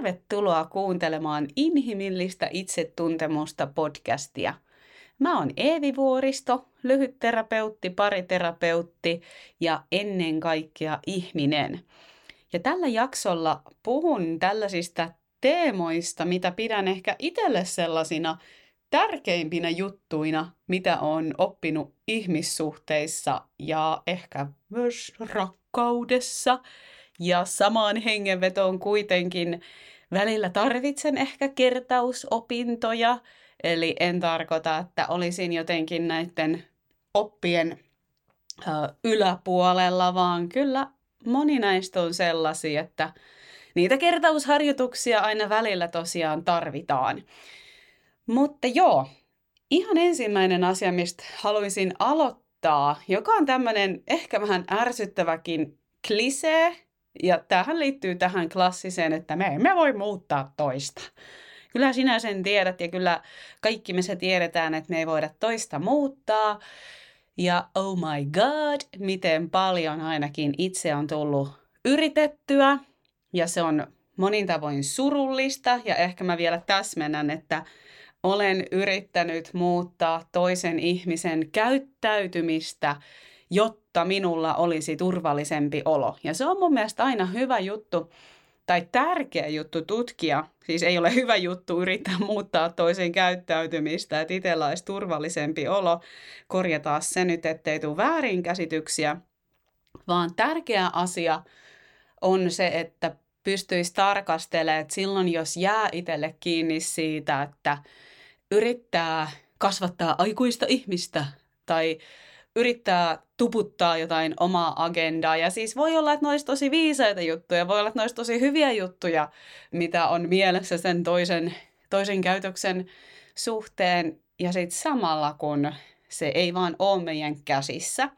tervetuloa kuuntelemaan Inhimillistä itsetuntemusta podcastia. Mä oon Eevi Vuoristo, lyhytterapeutti, pariterapeutti ja ennen kaikkea ihminen. Ja tällä jaksolla puhun tällaisista teemoista, mitä pidän ehkä itselle sellaisina tärkeimpinä juttuina, mitä on oppinut ihmissuhteissa ja ehkä myös rakkaudessa. Ja samaan hengenvetoon kuitenkin välillä tarvitsen ehkä kertausopintoja, eli en tarkoita, että olisin jotenkin näiden oppien yläpuolella, vaan kyllä moni näistä on sellaisia, että niitä kertausharjoituksia aina välillä tosiaan tarvitaan. Mutta joo, ihan ensimmäinen asia, mistä haluaisin aloittaa, joka on tämmöinen ehkä vähän ärsyttäväkin klisee, ja tähän liittyy tähän klassiseen, että me emme voi muuttaa toista. Kyllä sinä sen tiedät ja kyllä kaikki me se tiedetään, että me ei voida toista muuttaa. Ja oh my god, miten paljon ainakin itse on tullut yritettyä. Ja se on monin tavoin surullista. Ja ehkä mä vielä täsmennän, että olen yrittänyt muuttaa toisen ihmisen käyttäytymistä, jotta minulla olisi turvallisempi olo. Ja se on mun mielestä aina hyvä juttu tai tärkeä juttu tutkia. Siis ei ole hyvä juttu yrittää muuttaa toisen käyttäytymistä, että itsellä olisi turvallisempi olo. Korjataan se nyt, ettei tule väärinkäsityksiä. Vaan tärkeä asia on se, että pystyisi tarkastelemaan, että silloin jos jää itselle kiinni siitä, että yrittää kasvattaa aikuista ihmistä tai yrittää tuputtaa jotain omaa agendaa. Ja siis voi olla, että olisi tosi viisaita juttuja, voi olla, että olisi tosi hyviä juttuja, mitä on mielessä sen toisen, toisen käytöksen suhteen. Ja sitten samalla, kun se ei vaan ole meidän käsissä.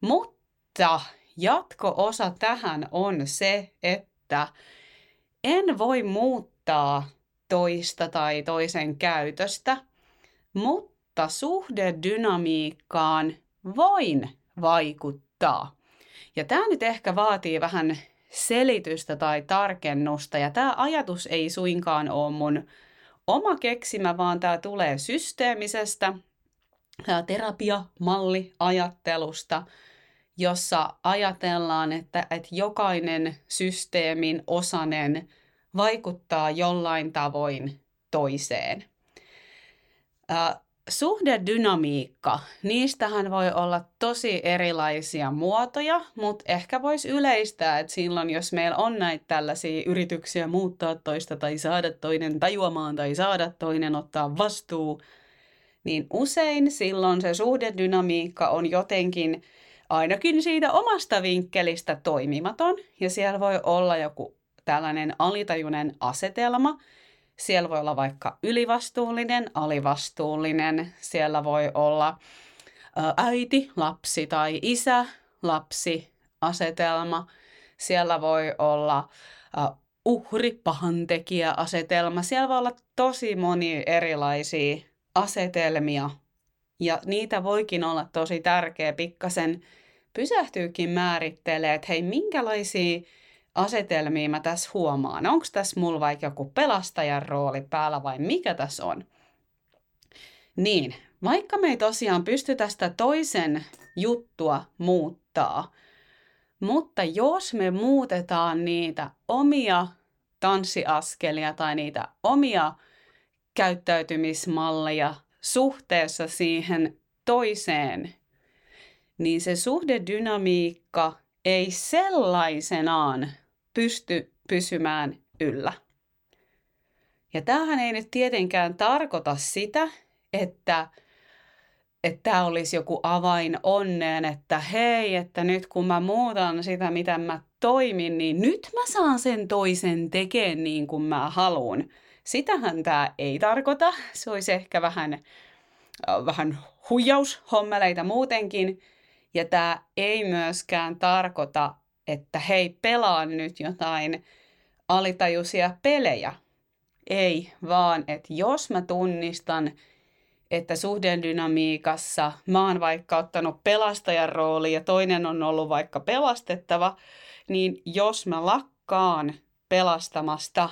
Mutta jatko-osa tähän on se, että en voi muuttaa toista tai toisen käytöstä, mutta suhdedynamiikkaan voin vaikuttaa. Ja tämä nyt ehkä vaatii vähän selitystä tai tarkennusta, ja tämä ajatus ei suinkaan ole mun oma keksimä, vaan tämä tulee systeemisestä terapiamalliajattelusta, jossa ajatellaan, että, että jokainen systeemin osanen vaikuttaa jollain tavoin toiseen. Suhdedynamiikka, niistähän voi olla tosi erilaisia muotoja, mutta ehkä voisi yleistää, että silloin jos meillä on näitä tällaisia yrityksiä muuttaa toista tai saada toinen tajuamaan tai saada toinen ottaa vastuu, niin usein silloin se suhdedynamiikka on jotenkin ainakin siitä omasta vinkkelistä toimimaton. Ja siellä voi olla joku tällainen alitajunen asetelma – siellä voi olla vaikka ylivastuullinen, alivastuullinen, siellä voi olla äiti, lapsi tai isä, lapsi asetelma. Siellä voi olla uhri, pahantekijä asetelma. Siellä voi olla tosi moni erilaisia asetelmia ja niitä voikin olla tosi tärkeä pikkasen pysähtyykin määrittelee, että hei, minkälaisia asetelmia mä tässä huomaan. Onko tässä mulla vaikka joku pelastajan rooli päällä vai mikä tässä on? Niin, vaikka me ei tosiaan pysty tästä toisen juttua muuttaa, mutta jos me muutetaan niitä omia tanssiaskelia tai niitä omia käyttäytymismalleja suhteessa siihen toiseen, niin se suhdedynamiikka ei sellaisenaan pysty pysymään yllä. Ja tämähän ei nyt tietenkään tarkoita sitä, että että tämä olisi joku avain onneen, että hei, että nyt kun mä muutan sitä, miten mä toimin, niin nyt mä saan sen toisen tekemään niin kuin mä haluan. Sitähän tämä ei tarkoita. Se olisi ehkä vähän, vähän huijaushommeleita muutenkin. Ja tämä ei myöskään tarkoita, että hei, pelaan nyt jotain alitajuisia pelejä. Ei, vaan että jos mä tunnistan, että suhdendynamiikassa mä oon vaikka ottanut pelastajan rooli ja toinen on ollut vaikka pelastettava, niin jos mä lakkaan pelastamasta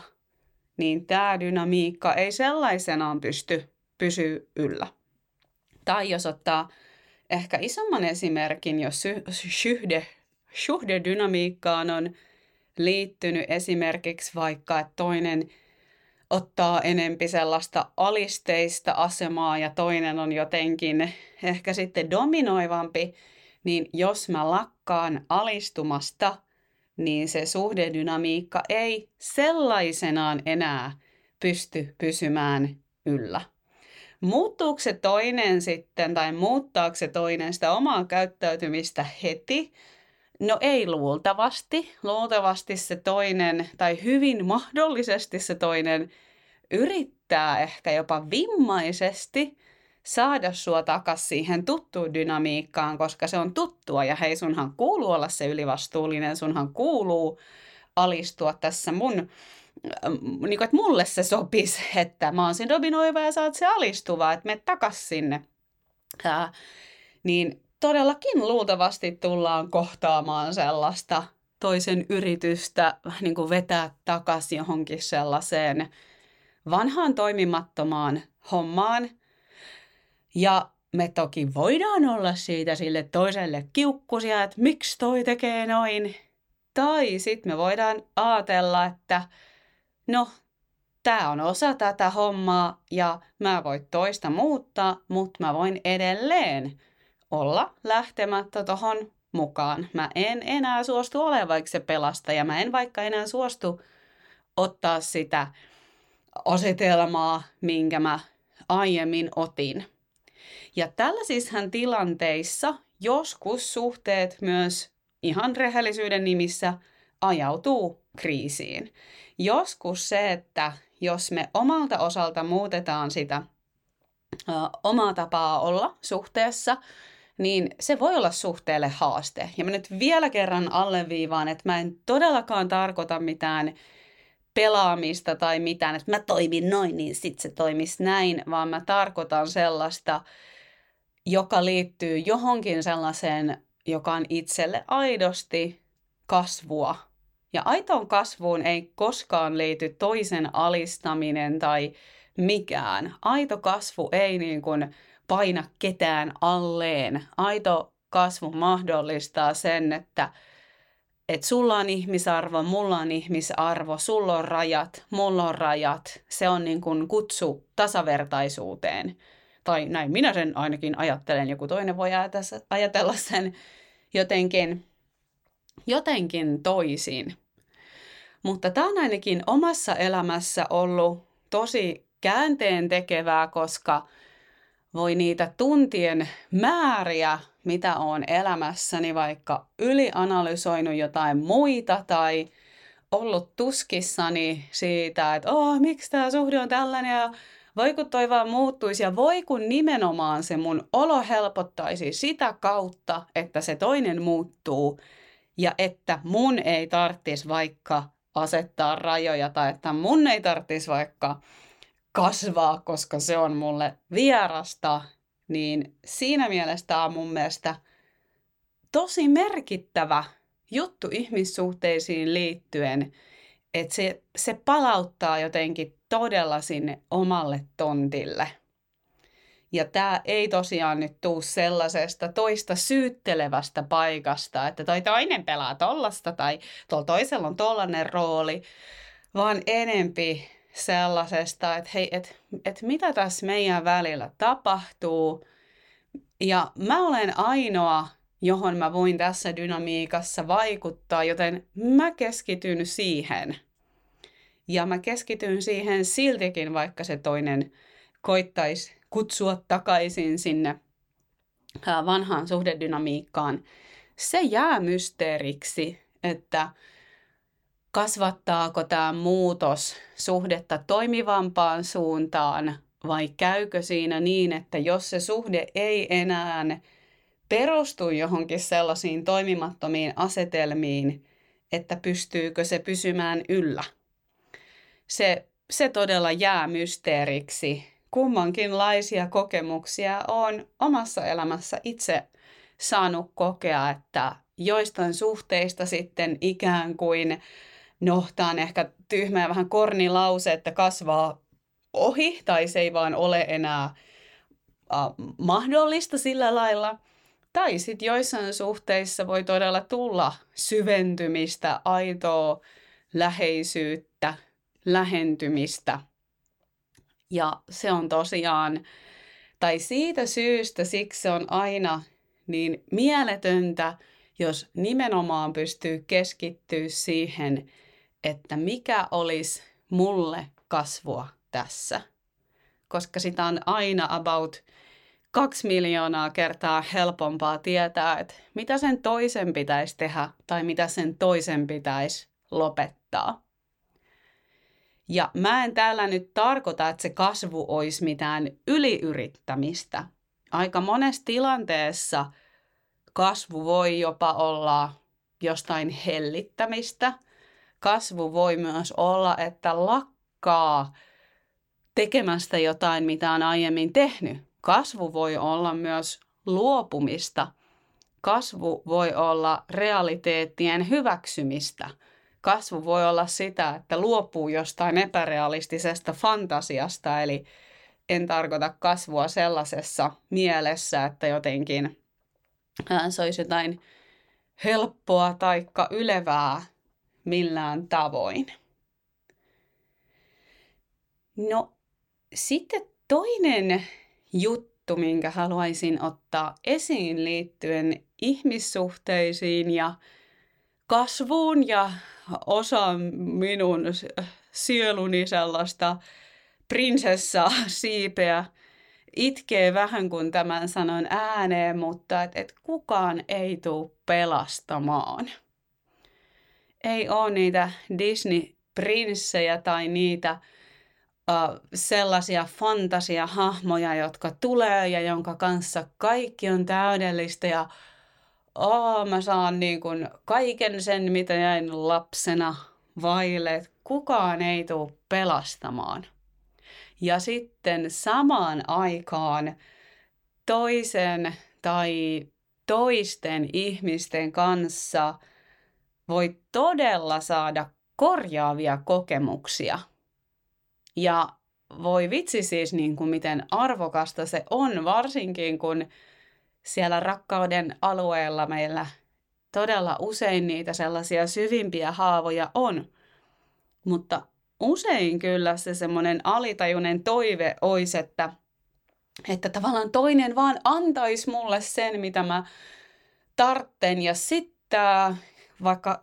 niin tämä dynamiikka ei sellaisenaan pysty pysyä yllä. Tai jos ottaa ehkä isomman esimerkin, jos syhde, suhdedynamiikkaan on liittynyt esimerkiksi vaikka, että toinen ottaa enempi sellaista alisteista asemaa ja toinen on jotenkin ehkä sitten dominoivampi, niin jos mä lakkaan alistumasta, niin se suhdedynamiikka ei sellaisenaan enää pysty pysymään yllä. Muuttuuko se toinen sitten tai muuttaako se toinen sitä omaa käyttäytymistä heti? No ei luultavasti. Luultavasti se toinen tai hyvin mahdollisesti se toinen yrittää ehkä jopa vimmaisesti saada sua takas siihen tuttuun dynamiikkaan, koska se on tuttua ja hei sunhan kuuluu olla se ylivastuullinen, sunhan kuuluu alistua tässä mun niin kuin, että mulle se sopisi, että mä oon siinä dominoiva ja sä oot se alistuva, että me takas sinne. Ja, niin todellakin luultavasti tullaan kohtaamaan sellaista toisen yritystä niin kuin vetää takaisin johonkin sellaiseen vanhaan toimimattomaan hommaan. Ja me toki voidaan olla siitä sille toiselle kiukkusia, että miksi toi tekee noin. Tai sitten me voidaan ajatella, että no, tämä on osa tätä hommaa ja mä voin toista muuttaa, mutta mä voin edelleen olla lähtemättä tuohon mukaan. Mä en enää suostu olemaan vaikka se pelastaja. Mä en vaikka enää suostu ottaa sitä asetelmaa, minkä mä aiemmin otin. Ja tällaisissa tilanteissa joskus suhteet myös ihan rehellisyyden nimissä ajautuu kriisiin. Joskus se, että jos me omalta osalta muutetaan sitä ö, omaa tapaa olla suhteessa, niin se voi olla suhteelle haaste. Ja mä nyt vielä kerran alleviivaan, että mä en todellakaan tarkoita mitään pelaamista tai mitään, että mä toimin noin, niin sit se toimisi näin, vaan mä tarkoitan sellaista, joka liittyy johonkin sellaiseen, joka on itselle aidosti kasvua. Ja aitoon kasvuun ei koskaan liity toisen alistaminen tai mikään. Aito kasvu ei niin kuin paina ketään alleen. Aito kasvu mahdollistaa sen, että et sulla on ihmisarvo, mulla on ihmisarvo, sulla on rajat, mulla on rajat. Se on niin kuin kutsu tasavertaisuuteen. Tai näin minä sen ainakin ajattelen. Joku toinen voi ajatella sen jotenkin, jotenkin toisin. Mutta tämä on ainakin omassa elämässä ollut tosi käänteen tekevää, koska voi niitä tuntien määriä, mitä on elämässäni, vaikka ylianalysoinut jotain muita tai ollut tuskissani siitä, että oh, miksi tämä suhde on tällainen ja voi kun toi vaan muuttuisi ja voi kun nimenomaan se mun olo helpottaisi sitä kautta, että se toinen muuttuu ja että mun ei tarvitsisi vaikka asettaa rajoja tai että mun ei tarvitsisi vaikka kasvaa, koska se on mulle vierasta, niin siinä mielessä tämä on mun mielestä tosi merkittävä juttu ihmissuhteisiin liittyen, että se, se palauttaa jotenkin todella sinne omalle tontille. Ja tämä ei tosiaan nyt tuu sellaisesta toista syyttelevästä paikasta, että toi toinen pelaa tollasta tai tuolla toisella on tollainen rooli, vaan enempi sellaisesta, että hei, että et mitä tässä meidän välillä tapahtuu. Ja mä olen ainoa, johon mä voin tässä dynamiikassa vaikuttaa, joten mä keskityn siihen. Ja mä keskityn siihen siltikin, vaikka se toinen koittaisi kutsua takaisin sinne vanhaan suhdedynamiikkaan. Se jää mysteeriksi, että kasvattaako tämä muutos suhdetta toimivampaan suuntaan vai käykö siinä niin, että jos se suhde ei enää perustu johonkin sellaisiin toimimattomiin asetelmiin, että pystyykö se pysymään yllä. Se, se todella jää mysteeriksi. Kummankinlaisia kokemuksia on omassa elämässä itse saanut kokea, että joistain suhteista sitten ikään kuin no, tämä on ehkä tyhmä ja vähän kornilause, että kasvaa ohi tai se ei vaan ole enää uh, mahdollista sillä lailla. Tai sitten joissain suhteissa voi todella tulla syventymistä, aitoa läheisyyttä, lähentymistä. Ja se on tosiaan, tai siitä syystä siksi se on aina niin mieletöntä, jos nimenomaan pystyy keskittyä siihen, että mikä olisi mulle kasvua tässä. Koska sitä on aina about kaksi miljoonaa kertaa helpompaa tietää, että mitä sen toisen pitäisi tehdä tai mitä sen toisen pitäisi lopettaa. Ja mä en täällä nyt tarkoita, että se kasvu olisi mitään yliyrittämistä. Aika monessa tilanteessa kasvu voi jopa olla jostain hellittämistä. Kasvu voi myös olla, että lakkaa tekemästä jotain, mitä on aiemmin tehnyt. Kasvu voi olla myös luopumista. Kasvu voi olla realiteettien hyväksymistä – kasvu voi olla sitä, että luopuu jostain epärealistisesta fantasiasta, eli en tarkoita kasvua sellaisessa mielessä, että jotenkin se olisi jotain helppoa tai ylevää millään tavoin. No sitten toinen juttu, minkä haluaisin ottaa esiin liittyen ihmissuhteisiin ja kasvuun ja osa minun sieluni sellaista prinsessaa siipeä itkee vähän, kun tämän sanon ääneen, mutta et, et kukaan ei tule pelastamaan. Ei ole niitä Disney-prinssejä tai niitä uh, sellaisia fantasiahahmoja, jotka tulee ja jonka kanssa kaikki on täydellistä ja oh, mä saan niin kuin kaiken sen, mitä jäin lapsena vaille. Kukaan ei tule pelastamaan. Ja sitten samaan aikaan toisen tai toisten ihmisten kanssa voi todella saada korjaavia kokemuksia. Ja voi vitsi siis, niin kuin miten arvokasta se on, varsinkin kun siellä rakkauden alueella meillä todella usein niitä sellaisia syvimpiä haavoja on. Mutta usein kyllä se semmoinen alitajunen toive olisi, että, että tavallaan toinen vaan antaisi mulle sen, mitä mä tartten ja sitten vaikka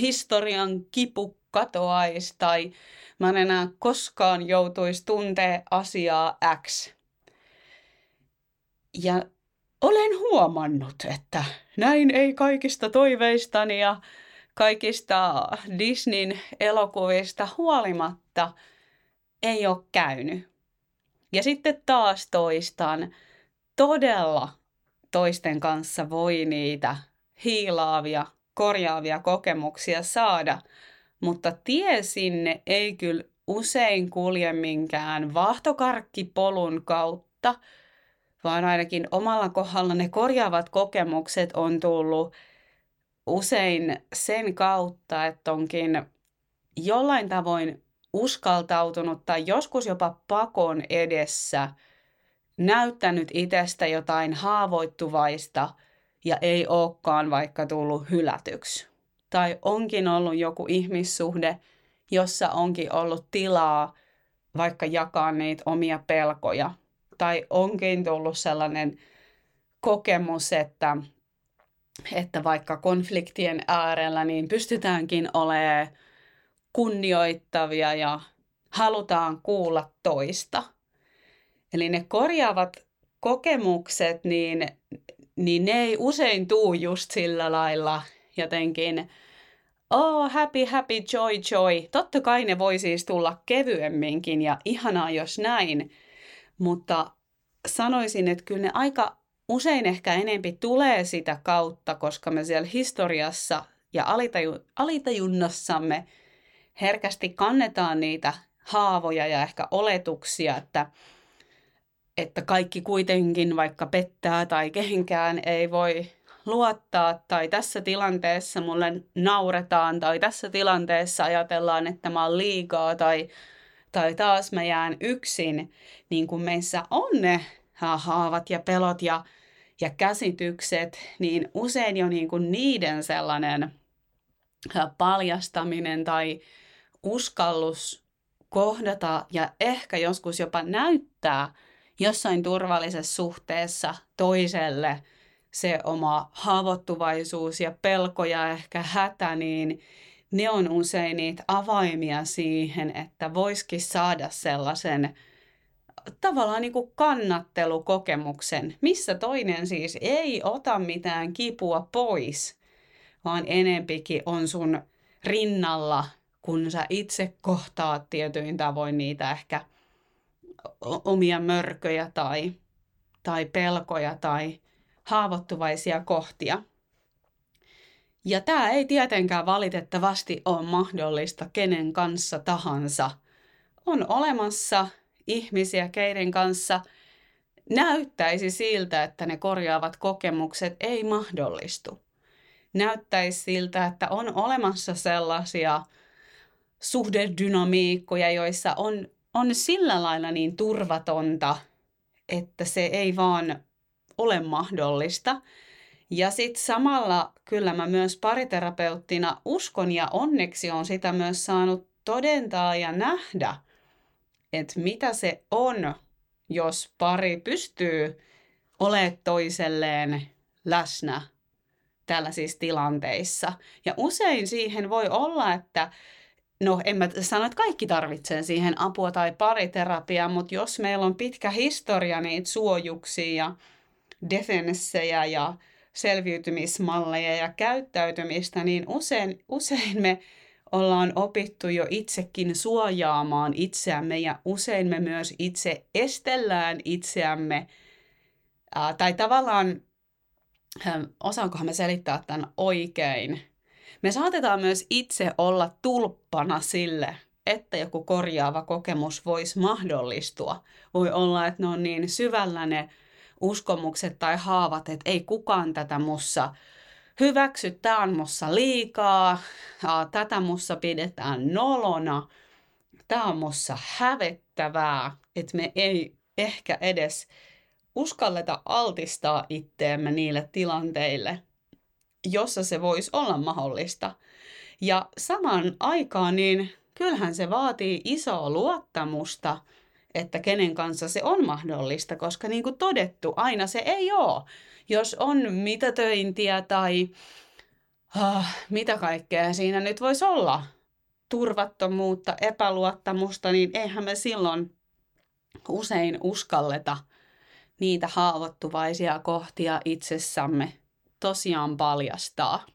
historian kipu katoaisi tai mä en enää koskaan joutuisi tuntee asiaa X. Ja olen huomannut, että näin ei kaikista toiveistani ja kaikista Disneyn elokuvista huolimatta ei ole käynyt. Ja sitten taas toistan, todella toisten kanssa voi niitä hiilaavia, korjaavia kokemuksia saada, mutta tie sinne ei kyllä usein kulje minkään vahtokarkkipolun kautta, vaan ainakin omalla kohdalla ne korjaavat kokemukset on tullut usein sen kautta, että onkin jollain tavoin uskaltautunut tai joskus jopa pakon edessä näyttänyt itsestä jotain haavoittuvaista ja ei olekaan vaikka tullut hylätyksi. Tai onkin ollut joku ihmissuhde, jossa onkin ollut tilaa vaikka jakaa niitä omia pelkoja tai onkin tullut sellainen kokemus, että, että vaikka konfliktien äärellä niin pystytäänkin olemaan kunnioittavia ja halutaan kuulla toista. Eli ne korjaavat kokemukset, niin, niin ne ei usein tuu just sillä lailla jotenkin, oh happy, happy, joy, joy. Totta kai ne voi siis tulla kevyemminkin ja ihanaa jos näin, mutta sanoisin, että kyllä ne aika usein ehkä enempi tulee sitä kautta, koska me siellä historiassa ja alitaju- alitajunnassamme herkästi kannetaan niitä haavoja ja ehkä oletuksia, että, että kaikki kuitenkin vaikka pettää tai kehenkään ei voi luottaa tai tässä tilanteessa mulle nauretaan tai tässä tilanteessa ajatellaan, että mä oon liikaa tai, tai taas mä jään yksin, niin kun meissä on ne haavat ja pelot ja, ja käsitykset, niin usein jo niin kuin niiden sellainen paljastaminen tai uskallus kohdata ja ehkä joskus jopa näyttää jossain turvallisessa suhteessa toiselle se oma haavoittuvaisuus ja pelko ja ehkä hätä, niin ne on usein niitä avaimia siihen, että voisikin saada sellaisen tavallaan niin kuin kannattelukokemuksen, missä toinen siis ei ota mitään kipua pois, vaan enempikin on sun rinnalla, kun sä itse kohtaat tietyin tavoin niitä ehkä omia mörköjä tai, tai pelkoja tai haavoittuvaisia kohtia. Ja tämä ei tietenkään valitettavasti ole mahdollista kenen kanssa tahansa. On olemassa ihmisiä, keiden kanssa näyttäisi siltä, että ne korjaavat kokemukset ei mahdollistu. Näyttäisi siltä, että on olemassa sellaisia suhdedynamiikkoja, joissa on, on sillä lailla niin turvatonta, että se ei vaan ole mahdollista. Ja sitten samalla kyllä mä myös pariterapeuttina uskon ja onneksi on sitä myös saanut todentaa ja nähdä, että mitä se on, jos pari pystyy olemaan toiselleen läsnä tällaisissa tilanteissa. Ja usein siihen voi olla, että no en mä sano, että kaikki tarvitsee siihen apua tai pariterapiaa, mutta jos meillä on pitkä historia niitä suojuksia ja defenssejä ja selviytymismalleja ja käyttäytymistä, niin usein, usein me ollaan opittu jo itsekin suojaamaan itseämme ja usein me myös itse estellään itseämme. Ää, tai tavallaan, osaankohan me selittää tämän oikein, me saatetaan myös itse olla tulppana sille, että joku korjaava kokemus voisi mahdollistua. Voi olla, että ne on niin syvällä ne uskomukset tai haavat, että ei kukaan tätä mussa hyväksy, tämä on mussa liikaa, tätä mussa pidetään nolona, tämä on mussa hävettävää, että me ei ehkä edes uskalleta altistaa itteemme niille tilanteille, jossa se voisi olla mahdollista. Ja samaan aikaan niin kyllähän se vaatii isoa luottamusta – että kenen kanssa se on mahdollista, koska niin kuin todettu, aina se ei ole. Jos on mitätöintiä tai uh, mitä kaikkea siinä nyt voisi olla, turvattomuutta, epäluottamusta, niin eihän me silloin usein uskalleta niitä haavoittuvaisia kohtia itsessämme tosiaan paljastaa.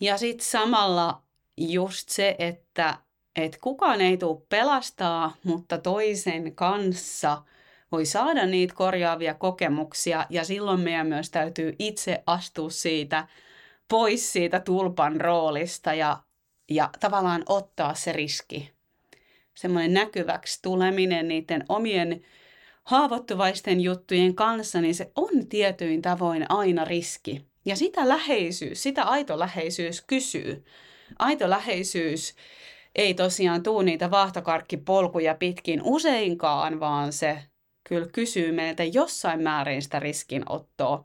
Ja sitten samalla just se, että että kukaan ei tule pelastaa, mutta toisen kanssa voi saada niitä korjaavia kokemuksia ja silloin meidän myös täytyy itse astua siitä pois siitä tulpan roolista ja, ja tavallaan ottaa se riski. Semmoinen näkyväksi tuleminen niiden omien haavoittuvaisten juttujen kanssa, niin se on tietyin tavoin aina riski. Ja sitä läheisyys, sitä aito läheisyys kysyy. Aito läheisyys ei tosiaan tuu niitä vaahtokarkkipolkuja pitkin useinkaan, vaan se kyllä kysyy meiltä jossain määrin sitä riskinottoa.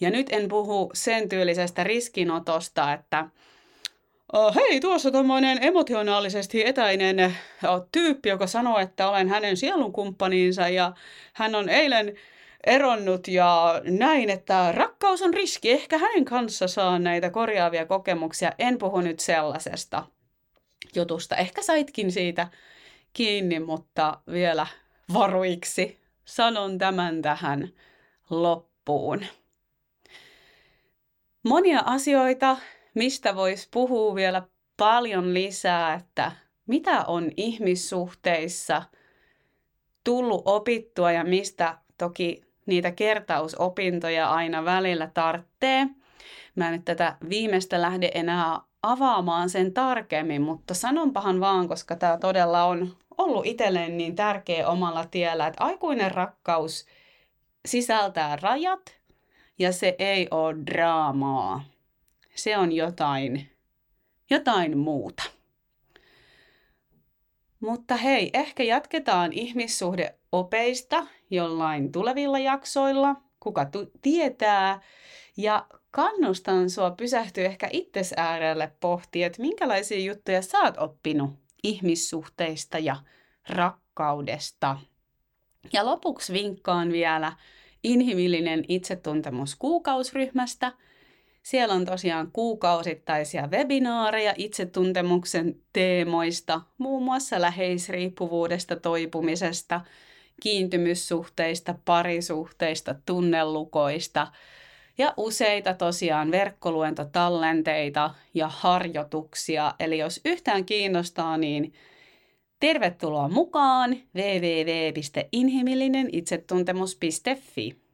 Ja nyt en puhu sen tyylisestä riskinotosta, että oh, hei, tuossa tuommoinen emotionaalisesti etäinen tyyppi, joka sanoo, että olen hänen sielunkumppaninsa ja hän on eilen eronnut ja näin, että rakkaus on riski. Ehkä hänen kanssa saa näitä korjaavia kokemuksia. En puhu nyt sellaisesta jutusta. Ehkä saitkin siitä kiinni, mutta vielä varuiksi sanon tämän tähän loppuun. Monia asioita, mistä voisi puhua vielä paljon lisää, että mitä on ihmissuhteissa tullut opittua ja mistä toki niitä kertausopintoja aina välillä tarttee. Mä en nyt tätä viimeistä lähde enää avaamaan sen tarkemmin, mutta sanonpahan vaan, koska tämä todella on ollut itselleen niin tärkeä omalla tiellä, että aikuinen rakkaus sisältää rajat ja se ei ole draamaa. Se on jotain, jotain muuta. Mutta hei, ehkä jatketaan ihmissuhdeopeista jollain tulevilla jaksoilla, kuka tu- tietää. Ja kannustan sua pysähtyä ehkä itses äärelle pohtia, että minkälaisia juttuja sä oot oppinut ihmissuhteista ja rakkaudesta. Ja lopuksi vinkkaan vielä inhimillinen itsetuntemus kuukausryhmästä. Siellä on tosiaan kuukausittaisia webinaareja itsetuntemuksen teemoista, muun muassa läheisriippuvuudesta toipumisesta, kiintymyssuhteista, parisuhteista, tunnellukoista ja useita tosiaan verkkoluentotallenteita ja harjoituksia. Eli jos yhtään kiinnostaa, niin Tervetuloa mukaan www.inhimillinenitsetuntemus.fi.